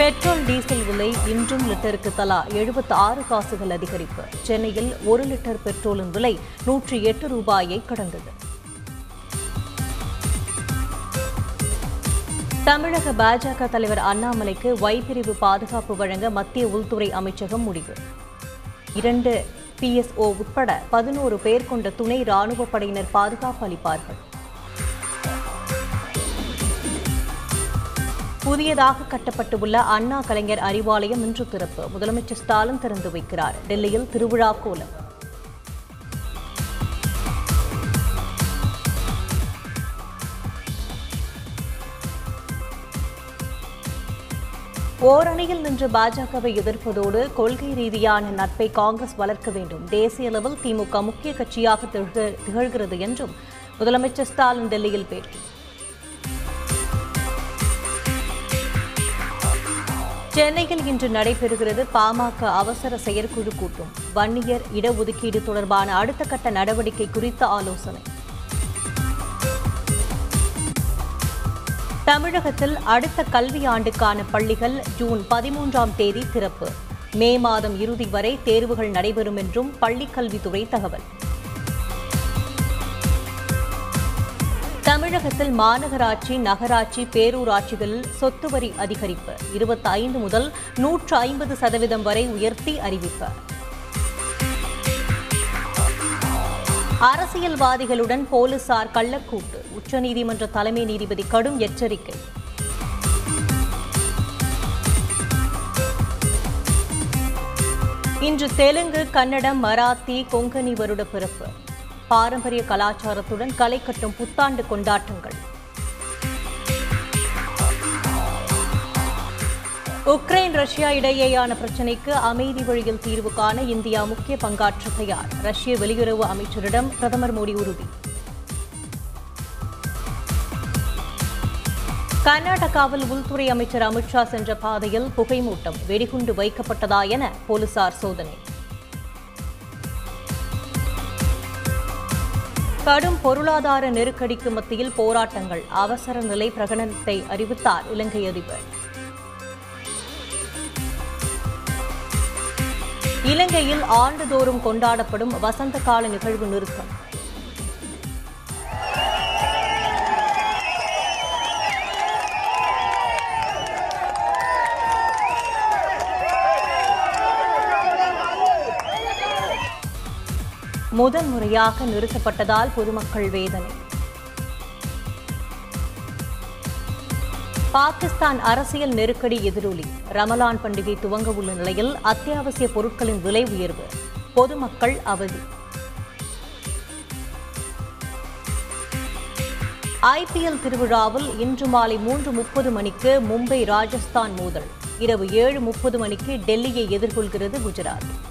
Petrol diesel விலை இன்றும் லிட்டருக்கு தலா எழுபத்தி ஆறு காசுகள் அதிகரிப்பு. சென்னையில் ஒரு லிட்டர் பெட்ரோலின் விலை நூற்றி எட்டு ரூபாயை கடந்தது. தமிழக பாஜக தலைவர் அண்ணாமலைக்கு வைப்பிரிவு பிரிவு பாதுகாப்பு வழங்க மத்திய உள்துறை அமைச்சகம் முடிவு. இரண்டு பிஎஸ்ஓ உட்பட பதினோரு பேர் கொண்ட துணை ராணுவப் படையினர் பாதுகாப்பு அளிப்பார்கள். புதியதாக கட்டப்பட்டுள்ள அண்ணா கலைஞர் அறிவாலயம் இன்று திறப்பு. முதலமைச்சர் ஸ்டாலின் திறந்து வைக்கிறார். டெல்லியில் திருவிழா கோலம். ஓரணியில் நின்று பாஜகவை எதிர்ப்பதோடு கொள்கை ரீதியான நட்பை காங்கிரஸ் வளர்க்க வேண்டும். தேசிய அளவில் திமுக முக்கிய கட்சியாக திகழ்கிறது என்றும் முதலமைச்சர் ஸ்டாலின் டெல்லியில் பேட்டி. சென்னையில் இன்று நடைபெறுகிறது பாமக அவசர செயற்குழு கூட்டம். வன்னியர் இடஒதுக்கீடு தொடர்பான அடுத்த கட்ட நடவடிக்கை குறித்த ஆலோசனை. தமிழகத்தில் அடுத்த கல்வியாண்டுக்கான பள்ளிகள் ஜூன் பதிமூன்றாம் தேதி திறப்பு. மே மாதம் இறுதி வரை தேர்வுகள் நடைபெறும் என்றும் பள்ளிக் கல்வித்துறை தகவல். தமிழகத்தில் மாநகராட்சி நகராட்சி பேரூராட்சிகளில் சொத்து வரி அதிகரிப்பு. இருபத்தி ஐந்து முதல் நூற்று ஐம்பது சதவீதம் வரை உயர்த்தி அறிவிப்பு. அரசியல்வாதிகளுடன் போலீசார் கள்ளக்கூட்டு. உச்சநீதிமன்ற தலைமை நீதிபதி கடும் எச்சரிக்கை. இன்று தெலுங்கு கன்னடம் மராத்தி கொங்கணி வருட பிறப்பு. பாரம்பரிய கலாச்சாரத்துடன் கலை கட்டும் புத்தாண்டு கொண்டாட்டங்கள். உக்ரைன் ரஷ்யா இடையேயான பிரச்சினைக்கு அமைதி வழியில் தீர்வு காண இந்தியா முக்கிய பங்காற்ற தயார். ரஷ்ய வெளியுறவு அமைச்சரிடம் பிரதமர் மோடி உறுதி. கர்நாடகாவில் உள்துறை அமைச்சர் அமித்ஷா சென்ற பாதையில் புகைமூட்டம் வெடிகுண்டு வைக்கப்பட்டதா என போலீசார் சோதனை. கடும் பொருளாதார நெருக்கடிக்கு மத்தியில் போராட்டங்கள். அவசர நிலை பிரகடனத்தை அறிவித்தார் இலங்கை அதிபர். இலங்கையில் ஆண்டுதோறும் கொண்டாடப்படும் வசந்த கால நிகழ்வு நிறுத்தம். முதன் முறையாக நிறுத்தப்பட்டதால் பொதுமக்கள் வேதனை. பாகிஸ்தான் அரசியல் நெருக்கடி எதிரொலி. ரமலான் பண்டிகை துவங்க உள்ள நிலையில் அத்தியாவசிய பொருட்களின் விலை உயர்வு பொதுமக்கள் அவதி. ஐபிஎல் திருவிழாவில் இன்று மாலை மூன்று முப்பது மணிக்கு மும்பை ராஜஸ்தான் மோதல். இரவு ஏழு முப்பது மணிக்கு டெல்லியை எதிர்கொள்கிறது குஜராத்.